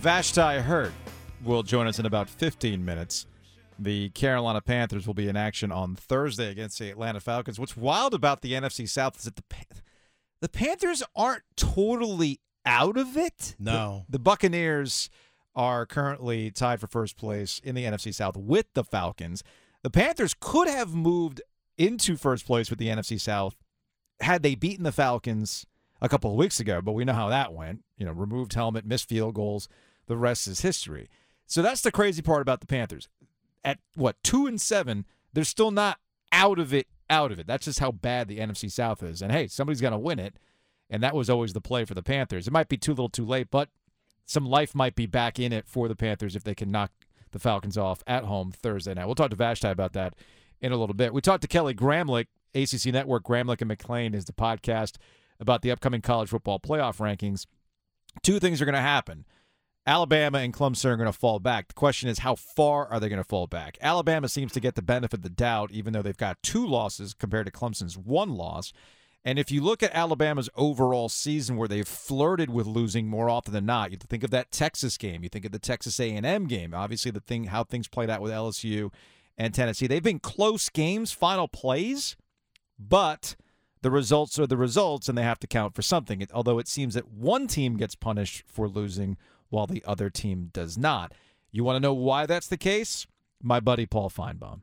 Vashti Hurt will join us in about 15 minutes. The Carolina Panthers will be in action on Thursday against the Atlanta Falcons. What's wild about the NFC South is that the the Panthers aren't totally out of it. No. The, the Buccaneers are currently tied for first place in the NFC South with the Falcons. The Panthers could have moved into first place with the NFC South had they beaten the Falcons a couple of weeks ago, but we know how that went. You know, removed helmet, missed field goals. The rest is history. So that's the crazy part about the Panthers. At what, two and seven, they're still not out of it, out of it. That's just how bad the NFC South is. And hey, somebody's going to win it. And that was always the play for the Panthers. It might be too little too late, but some life might be back in it for the Panthers if they can knock the Falcons off at home Thursday night. We'll talk to Vashti about that in a little bit. We talked to Kelly Gramlich, ACC Network. Gramlich and McLean is the podcast about the upcoming college football playoff rankings. Two things are going to happen. Alabama and Clemson are going to fall back. The question is, how far are they going to fall back? Alabama seems to get the benefit of the doubt, even though they've got two losses compared to Clemson's one loss. And if you look at Alabama's overall season, where they've flirted with losing more often than not, you think of that Texas game, you think of the Texas A&M game. Obviously, the thing how things played out with LSU and Tennessee, they've been close games, final plays, but the results are the results, and they have to count for something. Although it seems that one team gets punished for losing while the other team does not. You want to know why that's the case? My buddy Paul Finebaum,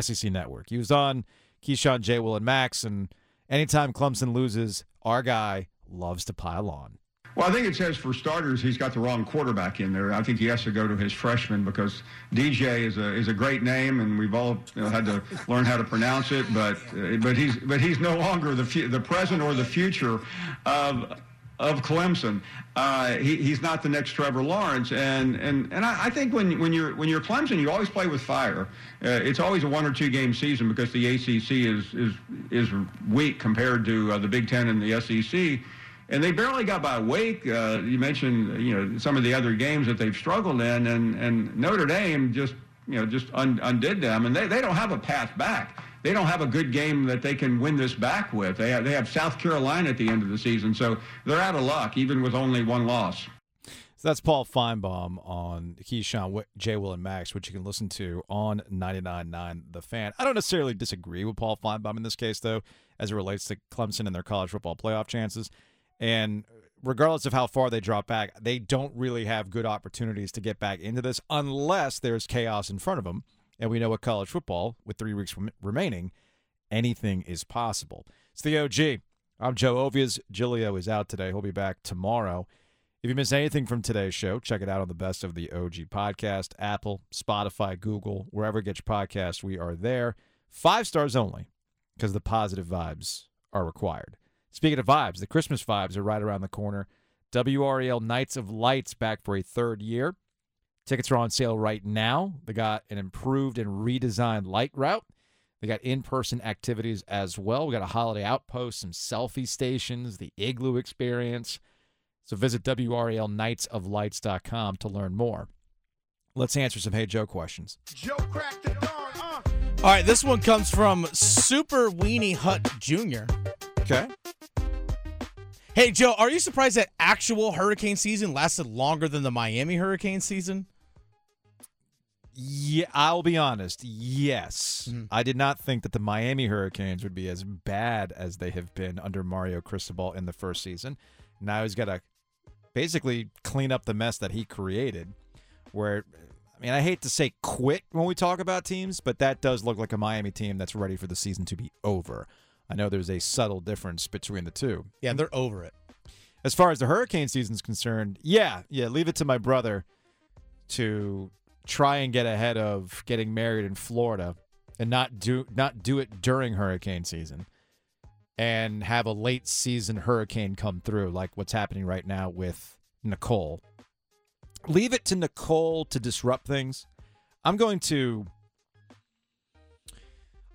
SEC Network. He was on Keyshawn, J. Will, and Max, and anytime Clemson loses, our guy loves to pile on. Well, I think it says for starters, he's got the wrong quarterback in there. I think he has to go to his freshman because DJ is a is a great name, and we've all you know, had to learn how to pronounce it. But uh, but he's but he's no longer the fu- the present or the future of of Clemson. Uh, he, he's not the next Trevor Lawrence, and and and I, I, think when when you're when you're Clemson, you always play with fire. Uh, it's always a one or two game season because the ACC is is is weak compared to uh, the Big Ten and the SEC. And they barely got by Wake. Uh, you mentioned, you know, some of the other games that they've struggled in, and, and Notre Dame just, you know, just un, undid them. And they, they don't have a path back they don't have a good game that they can win this back with. They have, they have South Carolina at the end of the season, so they're out of luck, even with only one loss. So that's Paul Finebaum on Keyshawn, J. Will, and Max, which you can listen to on 99.9 The Fan. I don't necessarily disagree with Paul Finebaum in this case, though, as it relates to Clemson and their college football playoff chances. And regardless of how far they drop back, they don't really have good opportunities to get back into this unless there's chaos in front of them and we know what college football, with three weeks remaining, anything is possible. It's the OG. I'm Joe Ovies. Giglio is out today. He'll be back tomorrow. If you miss anything from today's show, check it out on the Best of the OG podcast, Apple, Spotify, Google, wherever you get your podcast. We are there. Five stars only because the positive vibes are required. Speaking of vibes, the Christmas vibes are right around the corner. WRAL Nights of Lights back for a third year. Tickets are on sale right now. They got an improved and redesigned light route. They got in person activities as well. We got a holiday outpost, some selfie stations, the igloo experience. So visit WRALNightsOfLights.com to learn more. Let's answer some Hey Joe questions. Joe cracked the dawn, uh. All right, this one comes from Super Weenie Hut Jr. Okay. Hey, Joe, are you surprised that actual hurricane season lasted longer than the Miami hurricane season? Yeah, I'll be honest. Yes. Mm-hmm. I did not think that the Miami Hurricanes would be as bad as they have been under Mario Cristobal in the first season. Now he's got to basically clean up the mess that he created. Where, I mean, I hate to say quit when we talk about teams, but that does look like a Miami team that's ready for the season to be over. I know there's a subtle difference between the two. Yeah, they're over it. As far as the hurricane season is concerned, yeah, yeah, leave it to my brother to try and get ahead of getting married in Florida and not do not do it during hurricane season and have a late season hurricane come through like what's happening right now with Nicole. Leave it to Nicole to disrupt things. I'm going to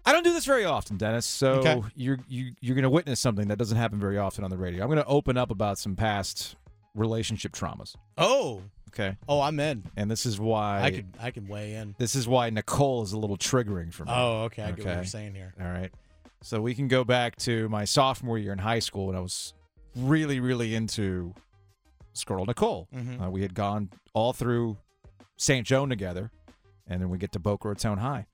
I don't do this very often, Dennis. So okay. you're you, you're going to witness something that doesn't happen very often on the radio. I'm going to open up about some past relationship traumas. Oh, Okay. Oh, I'm in. And this is why I could I can weigh in. This is why Nicole is a little triggering for me. Oh, okay. I get what you're saying here. All right. So we can go back to my sophomore year in high school when I was really, really into this girl Nicole. Mhm. Uh, we had gone all through St. Joan together, and then we get to Boca Raton High,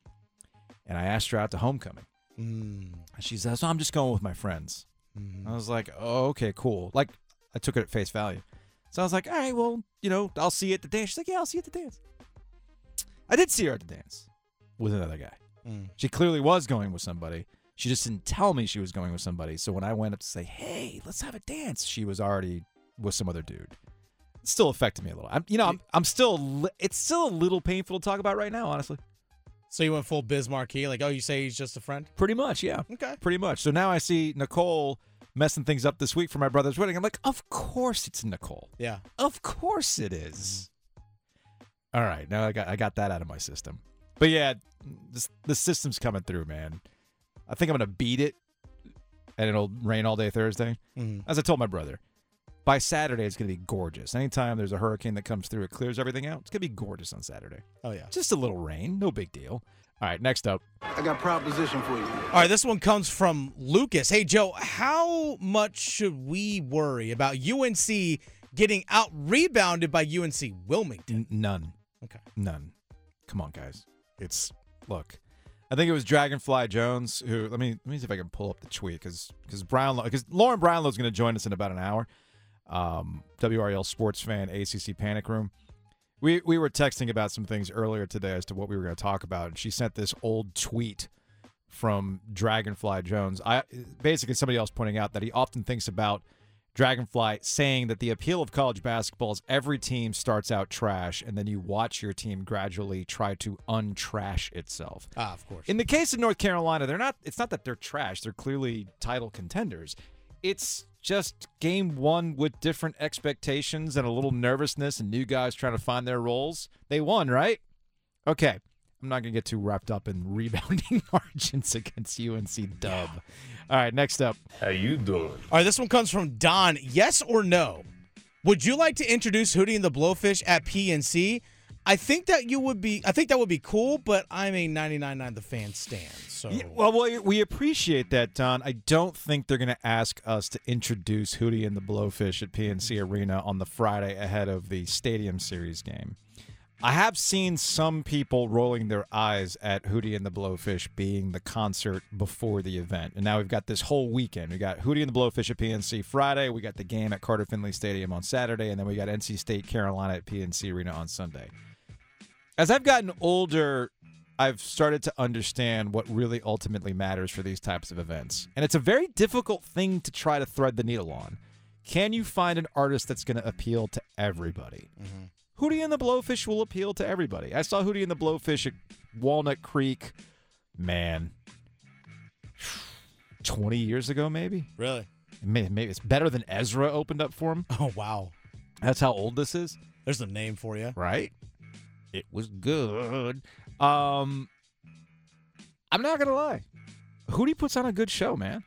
and I asked her out to homecoming. Mm. And she says, "I'm just going with my friends." Mhm. I was like, "Oh, okay, cool." Like I took it at face value. So I was like, "All right, well, you know, I'll see you at the dance." She's like, "Yeah, I'll see you at the dance." I did see her at the dance with another guy. Mm. She clearly was going with somebody. She just didn't tell me she was going with somebody. So when I went up to say, "Hey, let's have a dance," she was already with some other dude. It still affected me a little. I'm, you know, I'm, I'm still. li- It's still a little painful to talk about right now, honestly. So you went full Biz Markie, like, oh, you say he's just a friend? Pretty much, yeah. Okay. Pretty much. So now I see Nicole messing things up this week for my brother's wedding. I'm like, of course it's Nicole. Yeah. Of course it is. All right, now I got I got that out of my system. But yeah, this the system's coming through, man. I think I'm gonna beat it, and it'll rain all day Thursday. Mhm. As I told my brother, by Saturday it's gonna be gorgeous. Anytime there's a hurricane that comes through, it clears everything out. It's gonna be gorgeous on Saturday. Oh, yeah. Just a little rain, no big deal. All right, next up. I got a proposition for you. All right, this one comes from Lucas. Hey, Joe, how much should we worry about UNC getting out rebounded by UNC Wilmington? N- none. Okay. None. Come on, guys. It's look. I think it was Dragonfly Jones who. Let me let me see if I can pull up the tweet because because Brownlow because Lauren Brownlow is going to join us in about an hour. Um, WRL sports fan, ACC Panic Room. We we were texting about some things earlier today as to what we were going to talk about, and she sent this old tweet from Dragonfly Jones. I basically somebody else pointing out that he often thinks about Dragonfly saying that the appeal of college basketball is every team starts out trash and then you watch your team gradually try to untrash itself. Ah, of course. In the case of North Carolina, they're not it's not that they're trash, they're clearly title contenders. It's just game 1 with different expectations and a little nervousness and new guys trying to find their roles. They won, right? Okay. I'm not going to get too wrapped up in rebounding margins against UNC dub. All right, next up. How you doing? All right, this one comes from Don. Yes or no? Would you like to introduce Hootie and the Blowfish at PNC? I think that you would be. I think that would be cool, but I'm a 99.9 the fan stand. So Yeah, well, we, we appreciate that, Don. I don't think they're going to ask us to introduce Hootie and the Blowfish at PNC Arena on the Friday ahead of the Stadium Series game. I have seen some people rolling their eyes at Hootie and the Blowfish being the concert before the event. And now we've got this whole weekend. We got Hootie and the Blowfish at PNC Friday. We got the game at Carter Finley Stadium on Saturday. And then we got NC State Carolina at PNC Arena on Sunday. As I've gotten older, I've started to understand what really ultimately matters for these types of events. And it's a very difficult thing to try to thread the needle on. Can you find an artist that's going to appeal to everybody? Mm-hmm. Hootie and the Blowfish will appeal to everybody. I saw Hootie and the Blowfish at Walnut Creek, man, 20 years ago, maybe. really, Maybe, maybe it's better than Ezra opened up for him. oh wow, That's how old this is. there's a name for you. right? It was good. Um, I'm not gonna lie. Hootie puts on a good show, man.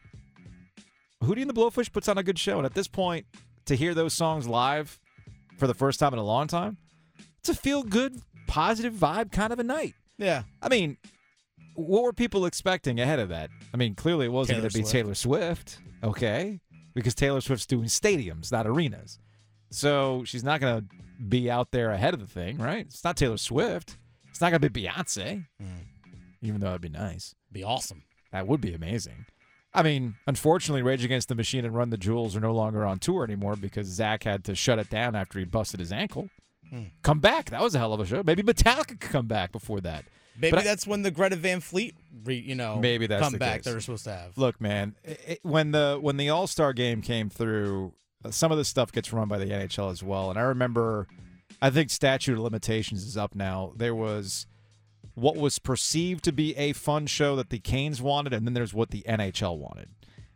Hootie and the Blowfish puts on a good show, and at this point, to hear those songs live for the first time in a long time, it's a feel good, positive vibe kind of a night. Yeah, I mean, what were people expecting ahead of that? I mean, clearly it wasn't going to be Taylor Swift, okay? Because Taylor Swift's doing stadiums, not arenas. So she's not going to be out there ahead of the thing, right? It's not Taylor Swift. It's not going to be Beyonce, mm. even though that'd be nice. be awesome. That would be amazing. I mean, unfortunately, Rage Against the Machine and Run the Jewels are no longer on tour anymore because Zach had to shut it down after he busted his ankle. Hmm. Come back. That was a hell of a show. Maybe Metallica could come back before that. Maybe But I- that's when the Greta Van Fleet, re, you know, Maybe that's come the back. case. That we're supposed to have. Look, man, it, when the when the All Star game came through, some of this stuff gets run by the NHL as well. And I remember, I think statute of limitations is up now. There was what was perceived to be a fun show that the Canes wanted, and then there's what the NHL wanted.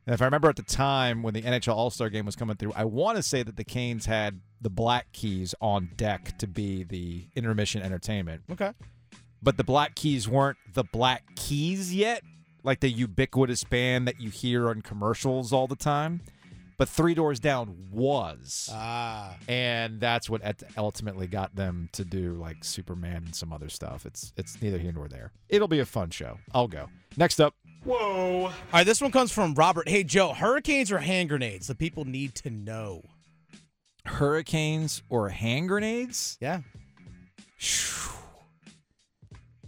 And if I remember at the time when the NHL All Star game was coming through, I want to say that the Canes had the Black Keys on deck to be the intermission entertainment Okay. but the Black Keys weren't the Black Keys yet, like the ubiquitous band that you hear on commercials all the time. But Three Doors Down was. Ah, and that's what ultimately got them to do like Superman and some other stuff. It's it's neither here nor there. It'll be a fun show. I'll go. Next up, Whoa. all right. This one comes from Robert. Hey Joe, hurricanes or hand grenades? The people need to know. hurricanes or hand grenades. Yeah,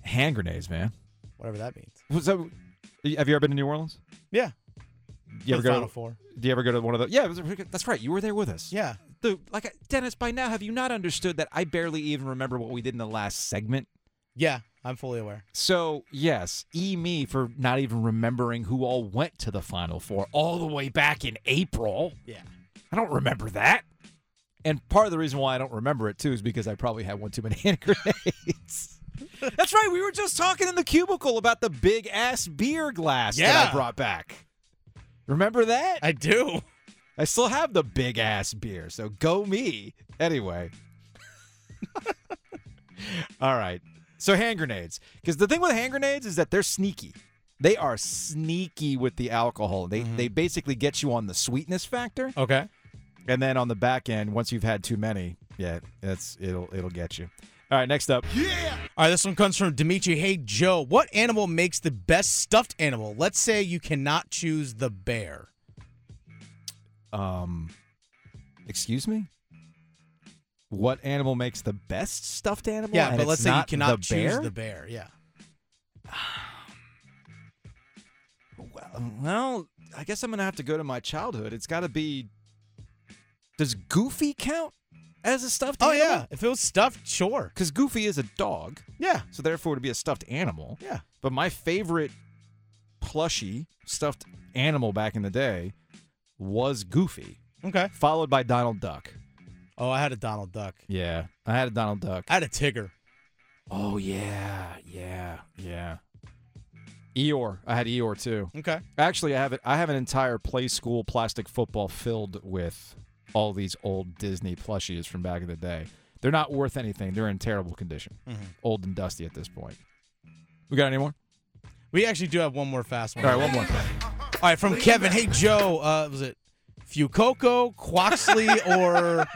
Hand grenades, man. whatever that means. So, have you ever been to New Orleans? Yeah, You ever go? Final Four. Do you ever go to one of the? Yeah, was- that's right. You were there with us. Yeah, Dude, like Dennis, by now have you not understood that I barely even remember what we did in the last segment? yeah, I'm fully aware. So yes, e me for not even remembering who all went to the Final Four all the way back in April. Yeah, I don't remember that. And part of the reason why I don't remember it too is because I probably had one too many hand grenades. That's right. We were just talking in the cubicle about the big ass beer glass that I brought back. Remember that? I do. I still have the big ass beer, so go me. Anyway. All right. So hand grenades. Because the thing with hand grenades is that they're sneaky. They are sneaky with the alcohol. They mm-hmm. they basically get you on the sweetness factor. Okay. And then on the back end, once you've had too many, yeah, it's it'll it'll get you. All right, next up. Yeah. All right, this one comes from Dimitri. Hey, Joe, what animal makes the best stuffed animal? Let's say you cannot choose the bear. Um excuse me? What animal makes the best stuffed animal? Yeah, but let's say you cannot the choose bear? the bear. Yeah. Well, I guess I'm gonna have to go to my childhood. It's got to be. Does Goofy count as a stuffed Oh animal? yeah, if it was stuffed, sure. because Goofy is a dog, Yeah. so therefore to be a stuffed animal. Yeah. But my favorite plushy stuffed animal back in the day was Goofy, Okay. followed by Donald Duck. Oh, I had a Donald Duck. Yeah, I had a Donald Duck. I had a Tigger. Oh yeah, yeah, yeah. Eeyore, I had Eeyore too. Okay. Actually, I have it. I have an entire play school plastic football filled with all these old Disney plushies from back in the day. They're not worth anything. They're in terrible condition, old and dusty at this point. We got any more? We actually do have one more fast one. All right, one more. All right, from Kevin. Hey, Joe. Uh, was it Fuecoco, Quaxly, or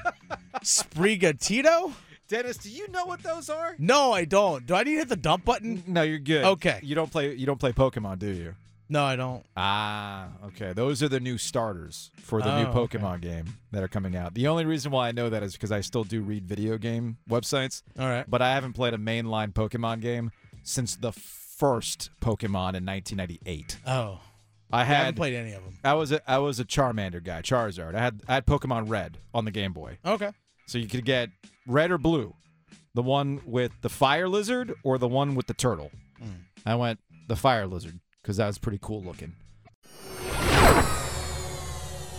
Sprigatito? Dennis, do you know what those are? No, I don't. Do I need to hit the dump button? No, you're good. Okay. You don't play. You don't play Pokemon, do you? No, I don't. Ah, okay. Those are the new starters for the new Oh, okay. Pokemon game that are coming out. The only reason why I know that is because I still do read video game websites. All right. but I haven't played a mainline Pokemon game since the first Pokemon in 1998. Oh, I I haven't played any of them. I was a I was a Charmander guy, Charizard. I had I had Pokemon Red on the Game Boy, Okay. so you could get red or blue, the one with the fire lizard or the one with the turtle. I went the fire lizard because that was pretty cool looking.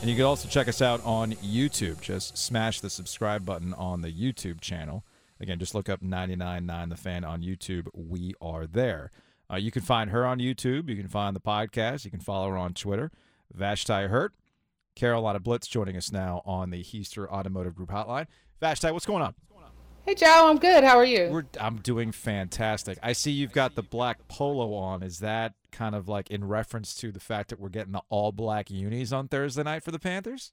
And you can also check us out on YouTube. Just smash the subscribe button on the YouTube channel. Again, just look up 999 The Fan on YouTube. We are there. Uh, you can find her on YouTube. You can find the podcast. You can follow her on Twitter. Vashti Hurt. Carolina Blitz joining us now on the Hiester Automotive Group hotline. Vashti, what's going on? Hey Joe, I'm good. How are you? We're, I'm doing fantastic. I see you've got the black polo on. Is that kind of like in reference to the fact that we're getting the all black unis on Thursday night for the Panthers?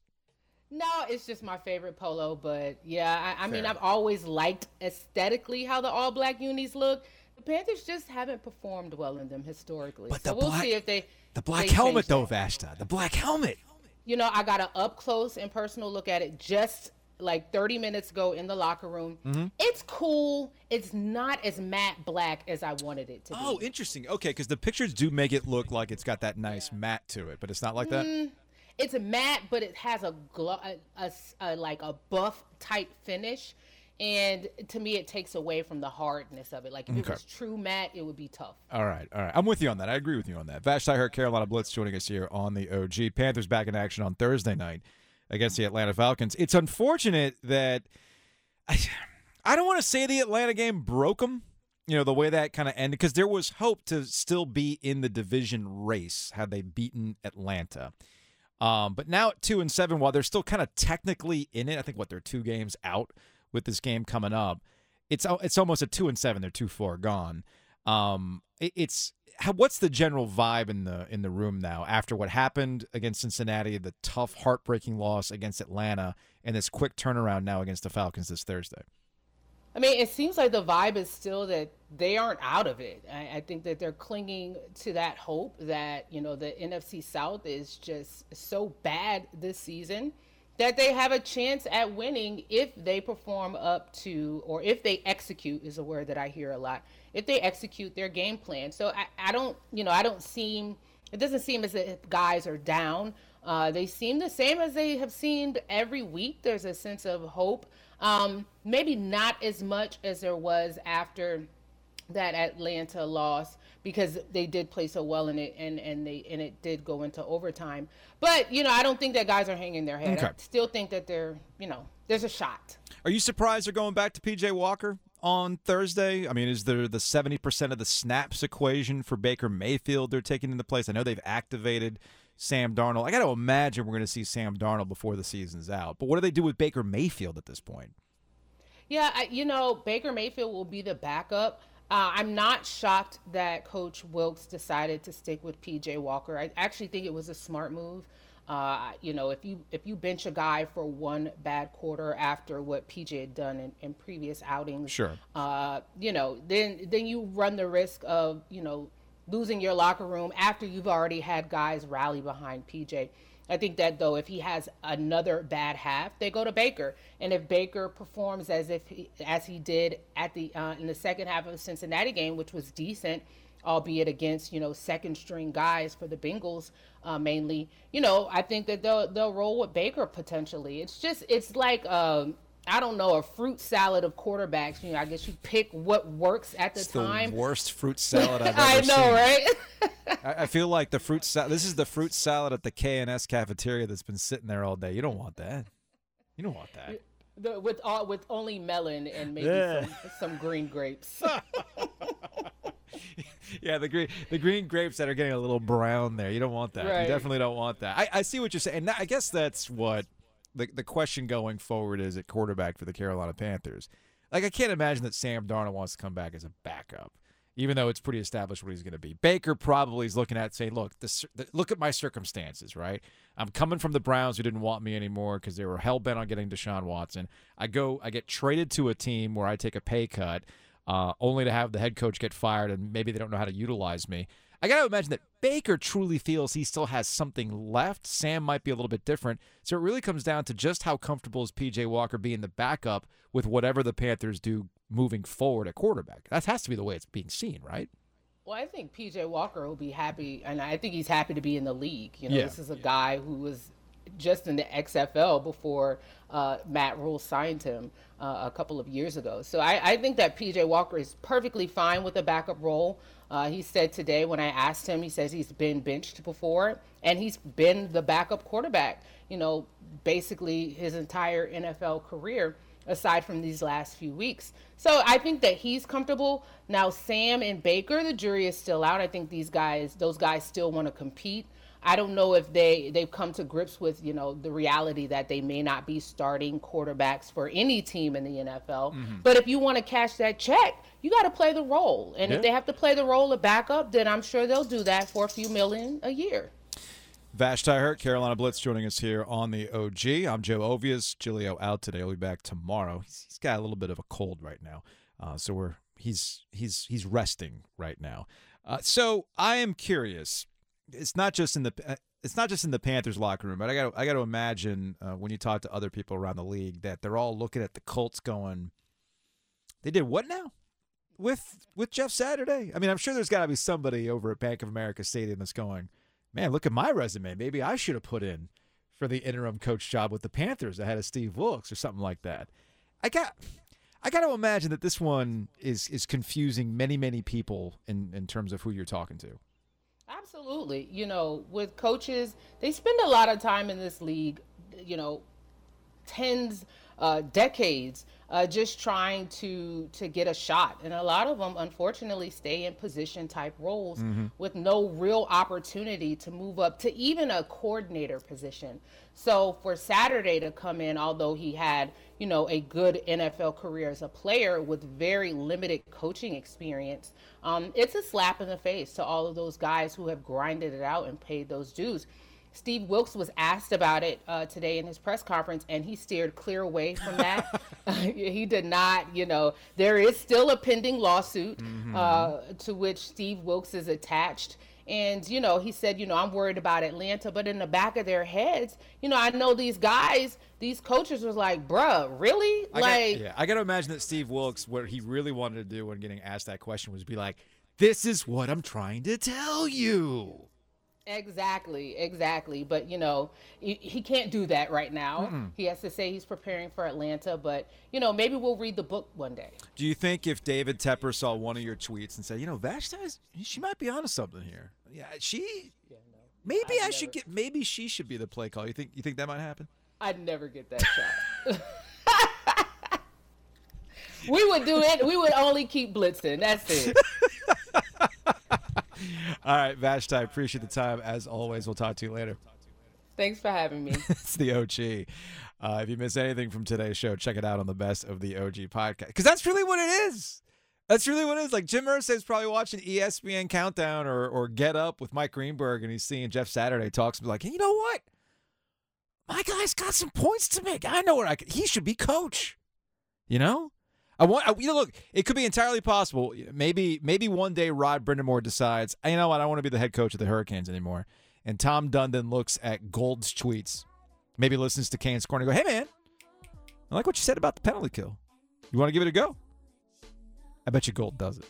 no, it's just my favorite polo, but yeah, I, I mean, I've always liked aesthetically how the all black unis look. The Panthers just haven't performed well in them historically. But so the we'll black- see if they The black they helmet, though, that. Vashti. The black helmet. You know, I got an up close and personal look at it just like 30 minutes ago in the locker room. Mm-hmm. It's cool. It's not as matte black as I wanted it to be. Oh, interesting. Okay, because the pictures do make it look like it's got that nice matte to it, but it's not like that. Mm, it's matte, but it has a, a, a a- like a buff type finish, and to me, it takes away from the hardness of it. Like if Okay. it was true matte, it would be tough. All right, all right. I'm with you on that. I agree with you on that. Vashti Hurt, Carolina Blitz joining us here on the OG. Panthers back in action on Thursday night against the Atlanta Falcons. It's unfortunate that I, I don't want to say the Atlanta game broke them. You know the way that kind of ended because there was hope to still be in the division race had they beaten Atlanta. Um, but now at two and seven, while they're still kind of technically in it, I think what they're two games out with this game coming up. It's it's almost a two and seven. They're too far gone. Um, it, it's how, what's the general vibe in the in the room now after what happened against Cincinnati, the tough, heartbreaking loss against Atlanta, and this quick turnaround now against the Falcons this Thursday. I mean, it seems like the vibe is still that they aren't out of it. I, I think that they're clinging to that hope that, you know, the NFC South is just so bad this season that they have a chance at winning if they perform up to, or if they execute is a word that I hear a lot. If they execute their game plan. So I, I don't, you know, I don't seem, it doesn't seem as if guys are down. Uh, they seem the same as they have seemed every week. There's a sense of hope. Um, maybe not as much as there was after that Atlanta loss because they did play so well in it and, and they and it did go into overtime. But, you know, I don't think that guys are hanging their head. Okay. I still think that they're, you know, there's a shot. Are you surprised they're going back to PJ Walker on Thursday? I mean, is there the 70% of the snaps equation for Baker Mayfield they're taking into place? I know they've activated Sam Darnold. I got to imagine we're going to see Sam Darnold before the season's out. But what do they do with Baker Mayfield at this point? Yeah, I, you know, Baker Mayfield will be the backup. Uh, I'm not shocked that Coach Wilks decided to stick with PJ Walker. I actually think it was a smart move. Uh, you know, if you if you bench a guy for one bad quarter after what PJ had done in, in previous outings, Sure. uh, you know, then then you run the risk of you know losing your locker room after you've already had guys rally behind PJ. I think that though, if he has another bad half, they go to Baker, and if Baker performs as if he, as he did at the uh, in the second half of the Cincinnati game, which was decent, albeit against you know second string guys for the Bengals uh, mainly, you know, I think that they'll they'll roll with Baker potentially. It's just it's like. Um, I don't know a fruit salad of quarterbacks. You know, I guess you pick what works at the It's time. the worst fruit salad I've ever I know, seen. right? I, I feel like the fruit salad. This is the fruit salad at the K and S cafeteria that's been sitting there all day. You don't want that. You don't want that. The, with all with only melon and maybe Yeah. some, some green grapes. Yeah, the green the green grapes that are getting a little brown there. You don't want that. You definitely don't want that. I, I see what you're saying. And I guess that's what the the question going forward is at quarterback for the Carolina Panthers. Like I can't imagine that Sam Darnold wants to come back as a backup, even though it's pretty established what he's going to be. Baker probably is looking at saying, "Look, this, the, look at my circumstances. Right, I'm coming from the Browns who didn't want me anymore because they were hell bent on getting Deshaun Watson. I go, I get traded to a team where I take a pay cut." Uh, only to have the head coach get fired and maybe they don't know how to utilize me. I got to imagine that Baker truly feels he still has something left. Sam might be a little bit different. So it really comes down to just how comfortable is PJ Walker being the backup with whatever the Panthers do moving forward at quarterback. That has to be the way it's being seen, right? Well, I think PJ Walker will be happy, and I think he's happy to be in the league. You know, Yeah. this is a guy who was just in the XFL before uh, Matt Rhule signed him uh, a couple of years ago. So I, I think that PJ Walker is perfectly fine with a backup role. Uh, he said today when I asked him, he says he's been benched before, and he's been the backup quarterback. You know, basically his entire NFL career aside from these last few weeks. So I think that he's comfortable. Now Sam and Baker, the jury is still out. I think these guys, those guys still want to compete. I don't know if they they've come to grips with, you know, the reality that they may not be starting quarterbacks for any team in the NFL. But if you want to cash that check, you got to play the role. And Yeah. if they have to play the role of backup, then I'm sure they'll do that for a few million a year. Vashti Hurt, Carolina Blitz, joining us here on the OG. I'm Joe Ovies. Giglio out today. He'll be back tomorrow. He's, he's got a little bit of a cold right now, uh, so we're he's he's he's resting right now. Uh, so I am curious. It's not just in the uh, it's not just in the Panthers locker room, but I got I got to imagine uh, when you talk to other people around the league that they're all looking at the Colts going. They did what now? With with Jeff Saturday. I mean, I'm sure there's got to be somebody over at Bank of America Stadium that's going man, look at my resume. Maybe I should have put in for the interim coach job with the Panthers ahead of Steve Wilks or something like that. I got I got to imagine that this one is is confusing many many people in in terms of who you're talking to. Absolutely. You know, with coaches, they spend a lot of time in this league, you know, tens, uh, decades, uh, just trying to to get a shot, and a lot of them, unfortunately, stay in position type roles with no real opportunity to move up to even a coordinator position. So for Saturday to come in, although he had you know a good NFL career as a player with very limited coaching experience, um, it's a slap in the face to all of those guys who have grinded it out and paid those dues. Steve Wilks was asked about it uh, today in his press conference, and he steered clear away from that. he did not, you know, there is still a pending lawsuit uh, to which Steve Wilks is attached. And, you know, he said, you know, I'm worried about Atlanta, but in the back of their heads, you know, I know these guys, these coaches was like, bruh, really? I like, got, yeah, I got to imagine that Steve Wilks, what he really wanted to do when getting asked that question was be like, "This is what I'm trying to tell you." Exactly, exactly. But you know, he, he can't do that right now. Mm-mm. He has to say he's preparing for Atlanta, but you know, maybe we'll read the book one day. Do you think if David Tepper saw one of your tweets and said, "You know, Vashti, she might be onto something here. Yeah, she maybe I'd I never- should get maybe she should be the play call. You think you think that might happen?" I'd never get that shot. we would do it. We would only keep blitzing. That's it. All right, Vashti, I appreciate the time as always. We'll talk to you later. Thanks for having me. it's the OG. Uh, if you miss anything from today's show, check it out on the Best of the OG podcast because that's really what it is. That's really what it is. Like Jim Irsay is probably watching ESPN Countdown or or Get Up with Mike Greenberg, and he's seeing Jeff Saturday talks and be like, hey, you know what? My guy's got some points to make. I know what I could. He should be coach. You know, I want. I, you know, look, it could be entirely possible. Maybe maybe one day Rod Brind'Amour decides, you know what, I don't want to be the head coach of the Hurricanes anymore. And Tom Dundon looks at Gold's tweets, maybe listens to Kane's corner and go, hey man, I like what you said about the penalty kill. You want to give it a go? I bet you Gold does it.